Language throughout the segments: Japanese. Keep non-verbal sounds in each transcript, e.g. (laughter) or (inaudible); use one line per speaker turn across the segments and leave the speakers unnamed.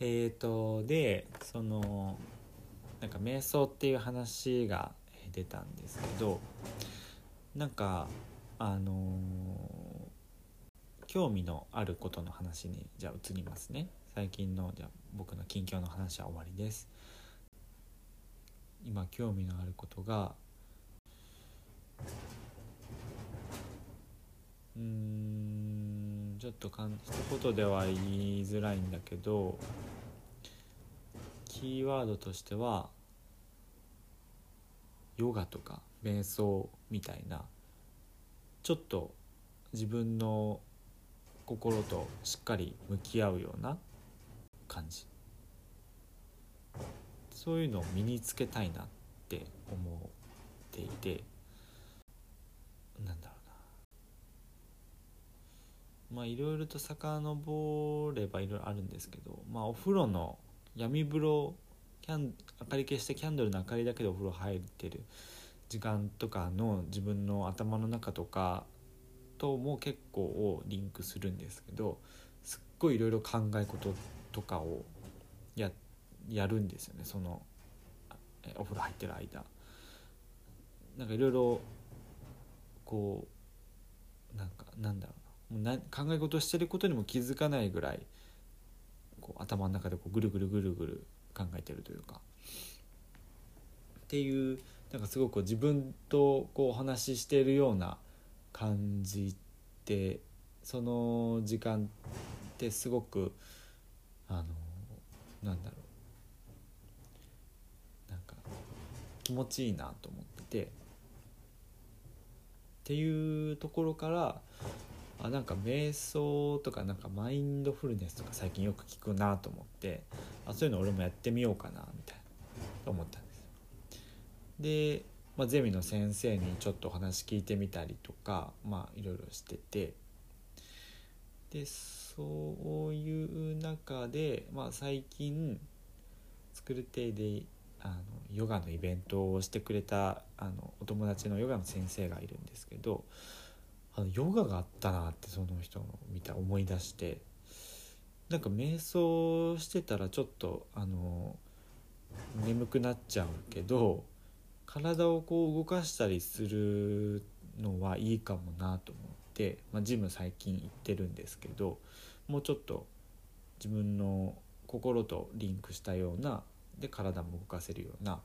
えーとでそのなんか瞑想っていう話が出たんですけどなんかあのー興味のあることの話にじゃあ移りますね。最近のじゃあ僕の近況の話は終わりです。今興味のあることがうんちょっとかん一言では言いづらいんだけどキーワードとしてはヨガとか瞑想みたいなちょっと自分の心としっかり向き合うような感じ。そういうのを身につけたいなって思っていてなんだろう。まあいろいろと遡ればいろいろあるんですけどまあお風呂の闇風呂キャン明かり消してキャンドルの明かりだけでお風呂入ってる時間とかの自分の頭の中とかとも結構リンクするんですけどすっごいいろいろ考え事とかをややるんですよねそのお風呂入ってる間。なんかいろいろこうなんかなんだろうな考え事してることにも気づかないぐらいこう頭の中でこうぐるぐるぐるぐる考えてるというか。っていうなんかすごく自分とこうお話ししているような感じてその時間ってすごくあのなんだろう。なんか気持ちいいなと思ってて。っていうところからあなんか瞑想とかなんかマインドフルネスとか最近よく聞くなと思ってあそういうの俺もやってみようかなみたいな思ったんです。で、まあ、ゼミの先生にちょっとお話聞いてみたりとかまあいろいろしてて。でそういう中で、まあ、最近作る亭であのヨガのイベントをしてくれたあのお友達のヨガの先生がいるんですけどあのヨガがあったなってその人の見た思い出してなんか瞑想してたらちょっとあの眠くなっちゃうけど体をこう動かしたりするのはいいかもなと思って、まあ、ジム最近行ってるんですけどもうちょっと自分の心とリンクしたようなで体も動かせるような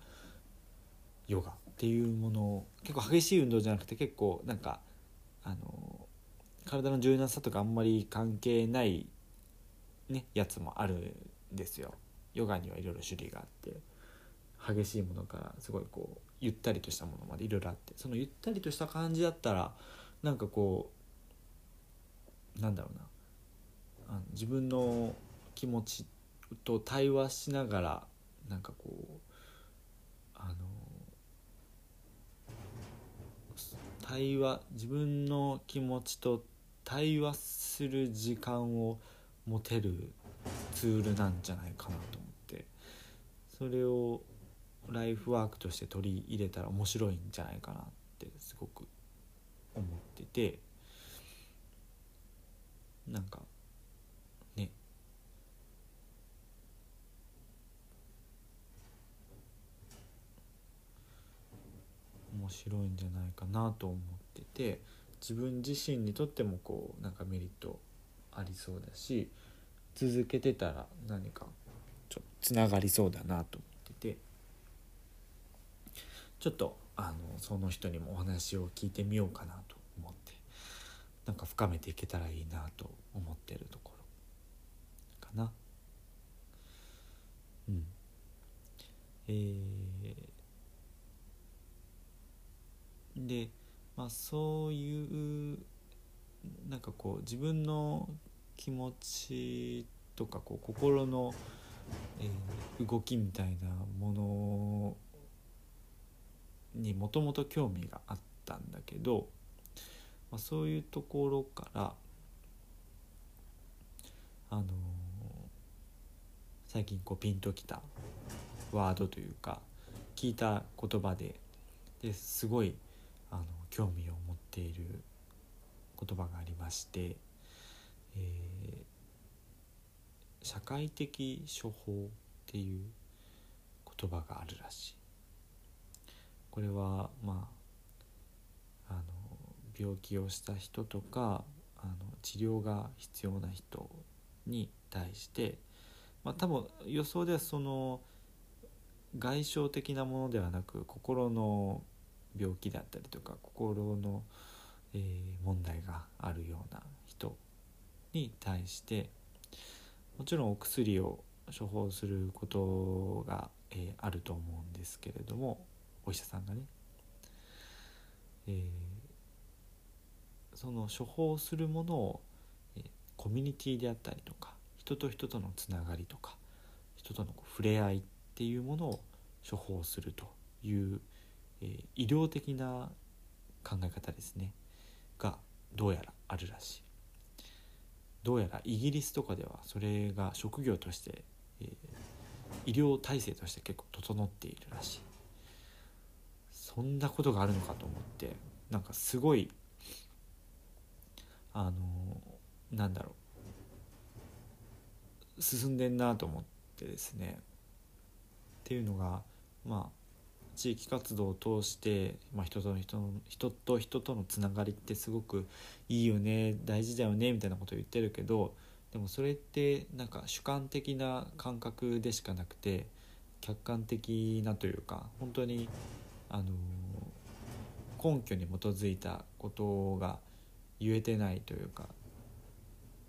ヨガっていうものを結構激しい運動じゃなくて結構なんかあの体の柔軟さとかあんまり関係ない、ね、やつもあるんですよ。ヨガにはいろいろ種類があって激しいものからすごいこうゆったりとしたものまでいろいろあってそのゆったりとした感じだったらなんかこうなんだろうなあの自分の気持ちと対話しながらなんかこうあの対話自分の気持ちと対話する時間を持てるツールなんじゃないかなと思ってそれをライフワークとして取り入れたら面白いんじゃないかなってすごく思っててなんかね面白いんじゃないかなと思ってて自分自身にとってもこうなんかメリットありそうだし続けてたら何かちょつながりそうだなと思っててちょっとあのその人にもお話を聞いてみようかなと思ってなんか深めていけたらいいなと思ってるところかな。うんえーでまあそういうなんかこう自分の気持ちとかこう心の、えー動きみたいなものにもともと興味があったんだけど、まあ、そういうところからあのー最近こうピンときたワードというか聞いた言葉でですごいあの興味を持っている言葉がありまして、えー社会的処方っていう言葉があるらしい。これはまああの病気をした人とかあの治療が必要な人に対して、まあ、多分予想ではその外傷的なものではなく心の病気であったりとか心の、えー、問題があるような人に対してもちろんお薬を処方することが、えー、あると思うんですけれどもお医者さんがね、えー、その処方するものを、えー、コミュニティであったりとか人と人とのつながりとか人との触れ合いっていうものを処方するという、え、医療的な考え方ですね。がどうやらあるらしい。どうやらイギリスとかではそれが職業として、え、医療体制として結構整っているらしい。そんなことがあるのかと思ってなんかすごいあのー、なんだろう。進んでんなと思ってですね。っていうのがまあ地域活動を通して、まあ、人と人人と人とのつながりってすごくいいよね大事だよねみたいなことを言ってるけどでもそれってなんか主観的な感覚でしかなくて客観的なというか本当にあの根拠に基づいたことが言えてないというか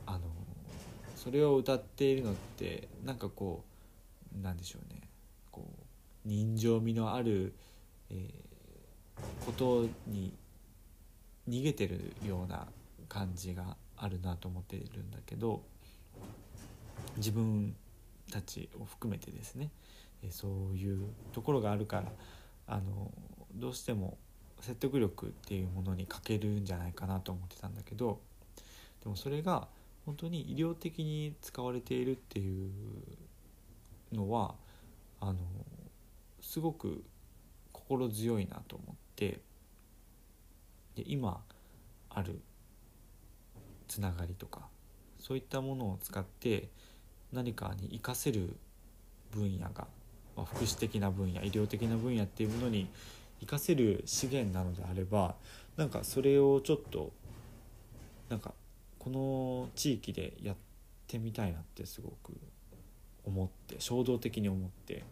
あのそれを歌っているのってなんかこうなんでしょうね。人情味のある、えー、ことに逃げてるような感じがあるなと思っているんだけど自分たちを含めてですね、えー、そういうところがあるからあのどうしても説得力っていうものに欠けるんじゃないかなと思ってたんだけどでもそれが本当に医療的に使われているっていうのはあのすごく心強いなと思ってで今あるつながりとかそういったものを使って何かに活かせる分野が、まあ、福祉的な分野医療的な分野っていうものに活かせる資源なのであればなんかそれをちょっとなんかこの地域でやってみたいなってすごく思って衝動的に思って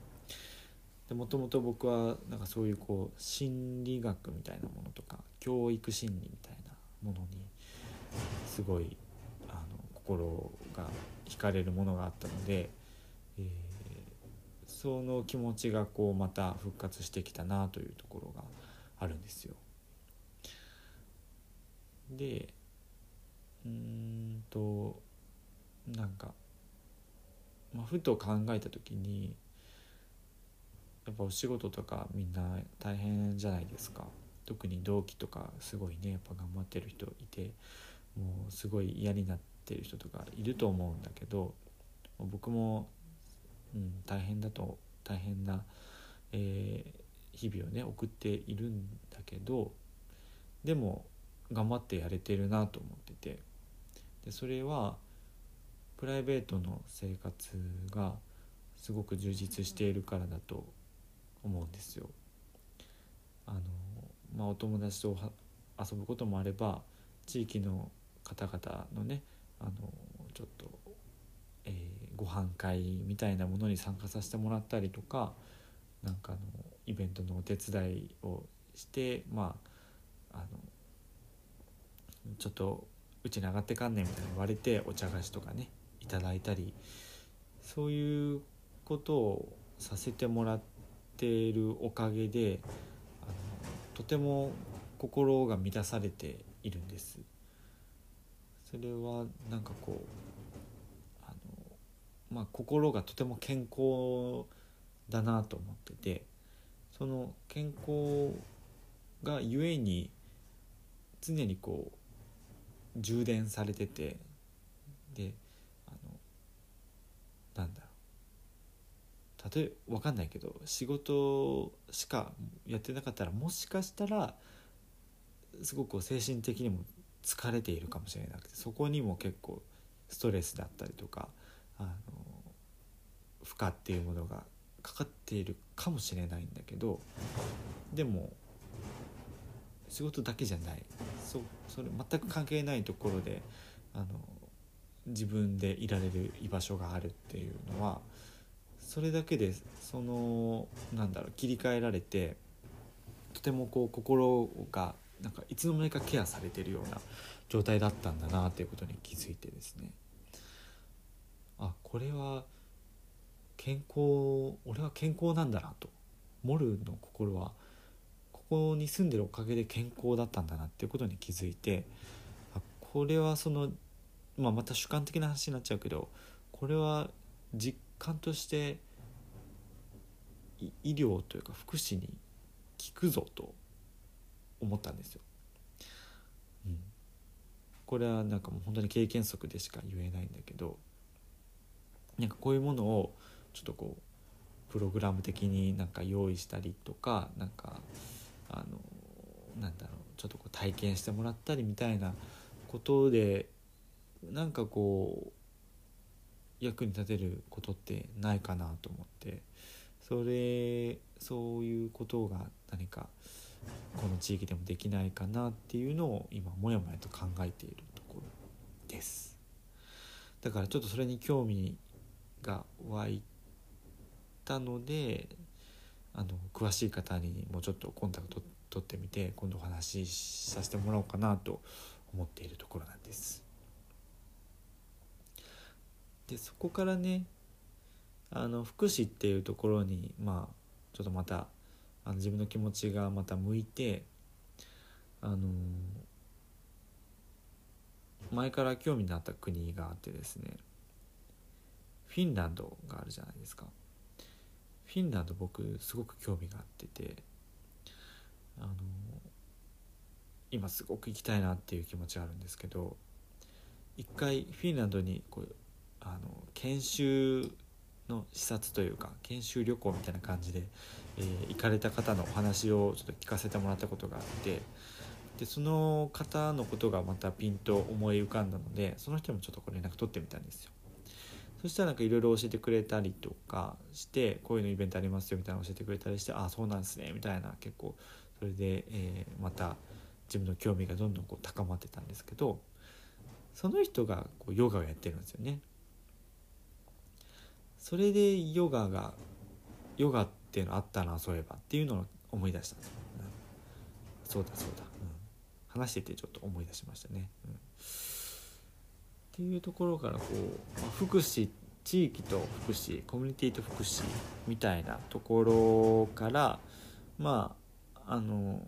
もともと僕はなんかそういうこう心理学みたいなものとか教育心理みたいなものにすごいあの心が惹かれるものがあったので、えー、その気持ちがこうまた復活してきたなというところがあるんですよ。でうんとなんか、まあ、ふと考えた時にやっぱお仕事とかみんな大変じゃないですか。特に同期とかすごいねやっぱ頑張ってる人いてもうすごい嫌になってる人とかいると思うんだけど僕も、うん、大変だと大変な、えー、日々をね送っているんだけどでも頑張ってやれてるなと思ってて。でそれはプライベートの生活がすごく充実しているからだと思うんですよ。あのまあ、お友達と遊ぶこともあれば地域の方々のねあのちょっと、えー、ご飯会みたいなものに参加させてもらったりとかなんかのイベントのお手伝いをしてまああのちょっとうちに上がってかんねんみたいな言われてお茶菓子とかねいただいたりそういうことをさせてもらってているおかげであのとても心が満たされているんです。それはなんかこうあの、まあ、心がとても健康だなと思っててその健康がゆえに常にこう充電されててであのなんだろう。例え分かんないけど仕事しかやってなかったらもしかしたらすごく精神的にも疲れているかもしれなくてそこにも結構ストレスだったりとかあの負荷っていうものがかかっているかもしれないんだけどでも仕事だけじゃない。そそれ全く関係ないところであの自分でいられる居場所があるっていうのはそれだけでそのなんだろう切り替えられてとてもこう心がなんかいつの間にかケアされてるような状態だったんだなっていうことに気づいてですね。あこれは健康俺は健康なんだなと。モルの心はここに住んでるおかげで健康だったんだなっていうことに気づいてあこれはその、まあ、また主観的な話になっちゃうけどこれは実感として医療というか福祉に効くぞと思ったんですよ。うん、これはなんかもう本当に経験則でしか言えないんだけどなんかこういうものをちょっとこうプログラム的になんか用意したりとかなんかあのなんだろうちょっとこう体験してもらったりみたいなことでなんかこう役に立てることってないかなと思ってそれそういうことが何かこの地域でもできないかなっていうのを今もやもやと考えているところです。だからちょっとそれに興味が湧いたのであの詳しい方にもうちょっとコンタクト取ってみて今度お話しさせてもらおうかなと思っているところなんです。でそこからねあの福祉っていうところにまあちょっとまたあの自分の気持ちがまた向いてあの前から興味のあった国があってですねフィンランドがあるじゃないですか。フィンランド僕すごく興味があっててあの今すごく行きたいなっていう気持ちがあるんですけど一回フィンランドにこうあの研修の視察というか研修旅行みたいな感じで、えー、行かれた方のお話をちょっと聞かせてもらったことがあってでその方のことがまたピンと思い浮かんだのでその人もちょっとこれ連絡取ってみたんですよ。そしたらなんかいろいろ教えてくれたりとかしてこういうのイベントありますよみたいなの教えてくれたりしてああそうなんですねみたいな結構それで、えー、また自分の興味がどんどんこう高まってたんですけどその人がこうヨガをやってるんですよね。それでヨガがヨガっていうのあったなそういえばっていうのを思い出したんです、うん、そうだそうだ、うん、話しててちょっと思い出しましたね。うん、っていうところからこう、まあ、福祉地域と福祉コミュニティと福祉みたいなところからまああの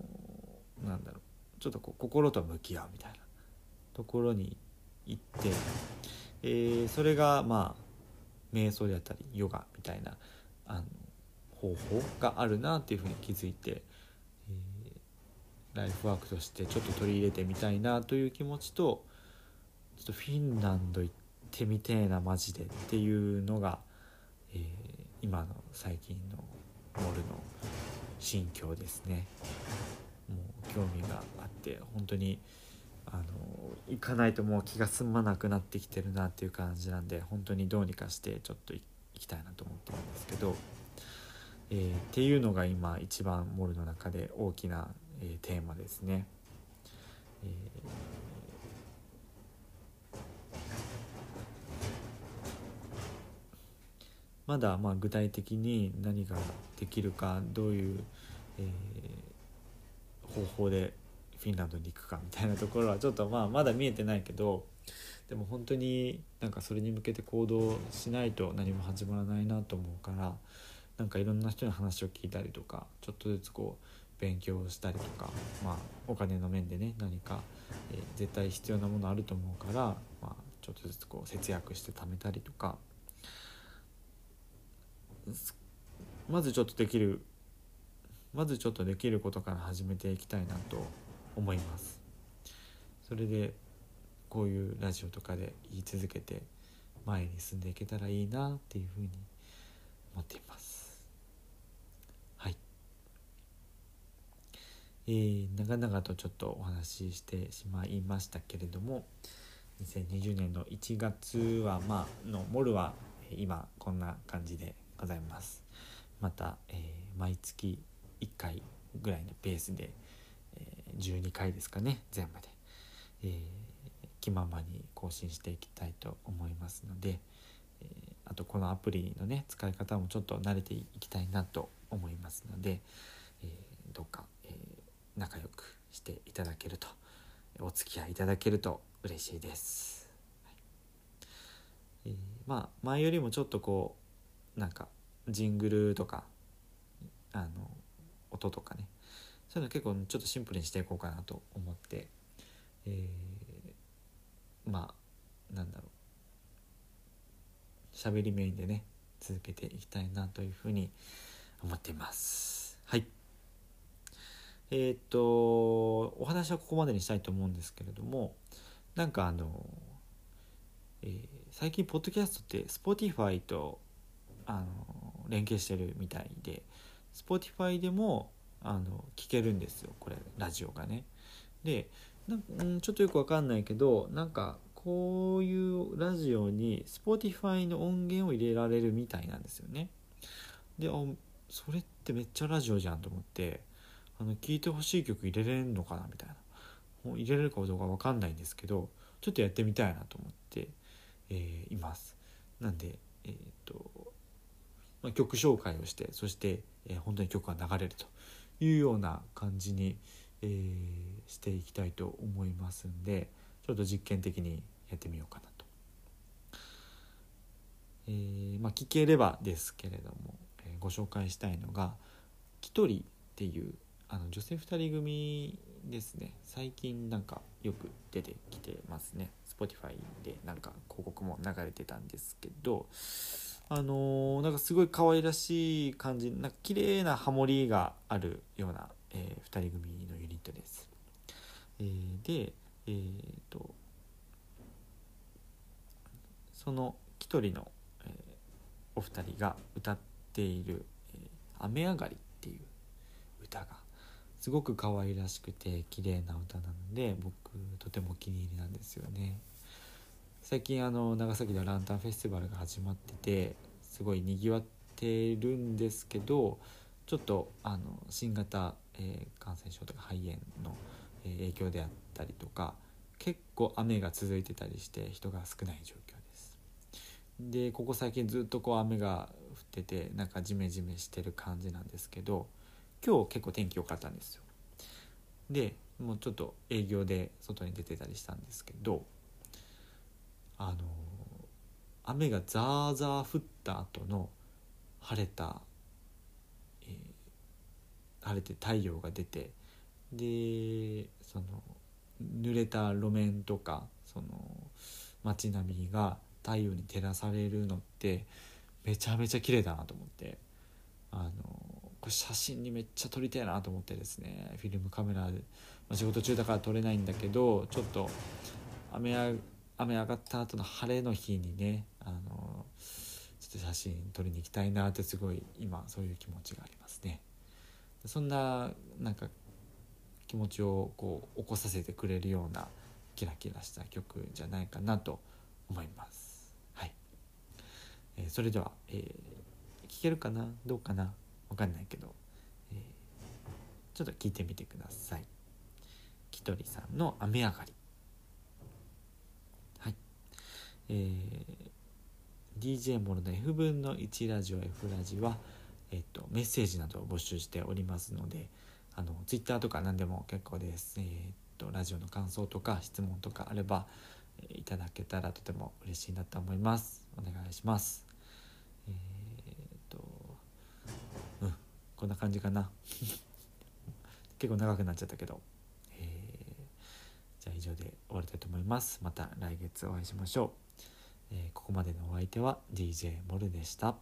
なんだろう。ちょっとこう心と向き合うみたいなところに行って、えー、それがまあ瞑想であったりヨガみたいなあの方法があるなっていうふうに気づいて、えー、ライフワークとしてちょっと取り入れてみたいなという気持ちとちょっとフィンランド行ってみてえなマジでっていうのが、えー、今の最近のモルの心境ですね。もう興味があって本当にあの行かないともう気が済まなくなってきてるなっていう感じなんで本当にどうにかしてちょっと行きたいなと思ってるんですけど、えー、っていうのが今一番モルの中で大きな、えー、テーマですね。えーまだまあ具体的に何ができるかどういう、えー、方法でフィンランドに行くかみたいなところはちょっとまあまだ見えてないけどでも本当になんかそれに向けて行動しないと何も始まらないなと思うからなんかいろんな人の話を聞いたりとかちょっとずつこう勉強したりとか、まあ、お金の面でね何か、えー、絶対必要なものあると思うから、まあ、ちょっとずつこう節約して貯めたりとか。まずちょっとできるまずちょっとできることから始めていきたいなと思います。それでこういうラジオとかで言い続けて前に進んでいけたらいいなっていうふうに思っています。はい。えー、長々とちょっとお話ししてしまいましたけれども、2020年の1月はまあのモルは今こんな感じでございます。また、えー、毎月1回ぐらいのペースで、12回ですかね全部で、えー、気ままに更新していきたいと思いますので、えあとこのアプリのね使い方もちょっと慣れていきたいなと思いますので、えどうか、え仲良くしていただけるとお付き合いいただけると嬉しいです。え、まあ前よりもちょっとこうなんかジングルとかあの音とかねそういうの結構ちょっとシンプルにしていこうかなと思って、えー、まあなんだろう喋りメインでね続けていきたいなというふうに思っています。はいえー、っとお話はここまでにしたいと思うんですけれどもなんかあの、えー、最近ポッドキャストって Spotify とあの連携してるみたいで Spotify でもあの聞けるんですよこれラジオがね。でなんちょっとよくわかんないけどなんかこういうラジオに Spotify の音源を入れられるみたいなんですよね。であそれってめっちゃラジオじゃんと思ってあの聴いてほしい曲入れれんのかなみたいな入れれるかどうか分かんないんですけどちょっとやってみたいなと思って、えー、いますなんで、えーとまあ、曲紹介をしてそして、えー、本当に曲が流れるというような感じに、えー、していきたいと思いますんでちょっと実験的にやってみようかなと。えー、まあ、聞ければですけれども、えご紹介したいのが「きとり」っていうあの女性2人組ですね最近なんかよく出てきてますね Spotify でなんか広告も流れてたんですけどあのー、なんかすごい可愛らしい感じなんか綺麗なハモリがあるような、えー、2人組のユニットです、えー、でえっ、とその一人の、えお二人が歌っている「え雨上がり」っていう歌がすごく可愛らしくて綺麗な歌なので僕とてもお気に入りなんですよね。最近あの長崎ではランタンフェスティバルが始まっててすごいにぎわってるんですけどちょっとあの新型、えー、感染症とか肺炎の、え、影響であったりとか結構雨が続いてたりして人が少ない状況です。でここ最近ずっとこう雨が降っててなんかジメジメしてる感じなんですけど今日結構天気良かったんですよ。でもうちょっと営業で外に出てたりしたんですけどあの雨がザーザー降った後の晴れた、えー、晴れて太陽が出てでその濡れた路面とかその街並みが太陽に照らされるのってめちゃめちゃ綺麗だなと思ってあのこれ写真にめっちゃ撮りたいなと思ってですねフィルムカメラ、まあ、仕事中だから撮れないんだけどちょっと雨雨上がった後の晴れの日にねあのちょっと写真撮りに行きたいなってすごい今そういう気持ちがありますね。そんななんか気持ちをこう起こさせてくれるようなキラキラした曲じゃないかなと思います。はい。えー、それでは、えー、聞けるかな？どうかな？わかんないけど、えー、ちょっと聞いてみてください。きとりさんの雨上がり。はい。えー、DJ モルの F 分の1ラジオ F ラジは、えっと、メッセージなどを募集しておりますので、あの Twitter とか何でも結構です。えー、っとラジオの感想とか質問とかあれば、えー、いただけたらとても嬉しいなと思います。お願いします。えーと、うんこんな感じかな (laughs) 結構長くなっちゃったけど、えー、じゃあ以上で終わりたいと思いますまた来月お会いしましょう、えー、ここまでのお相手は DJ モルでした。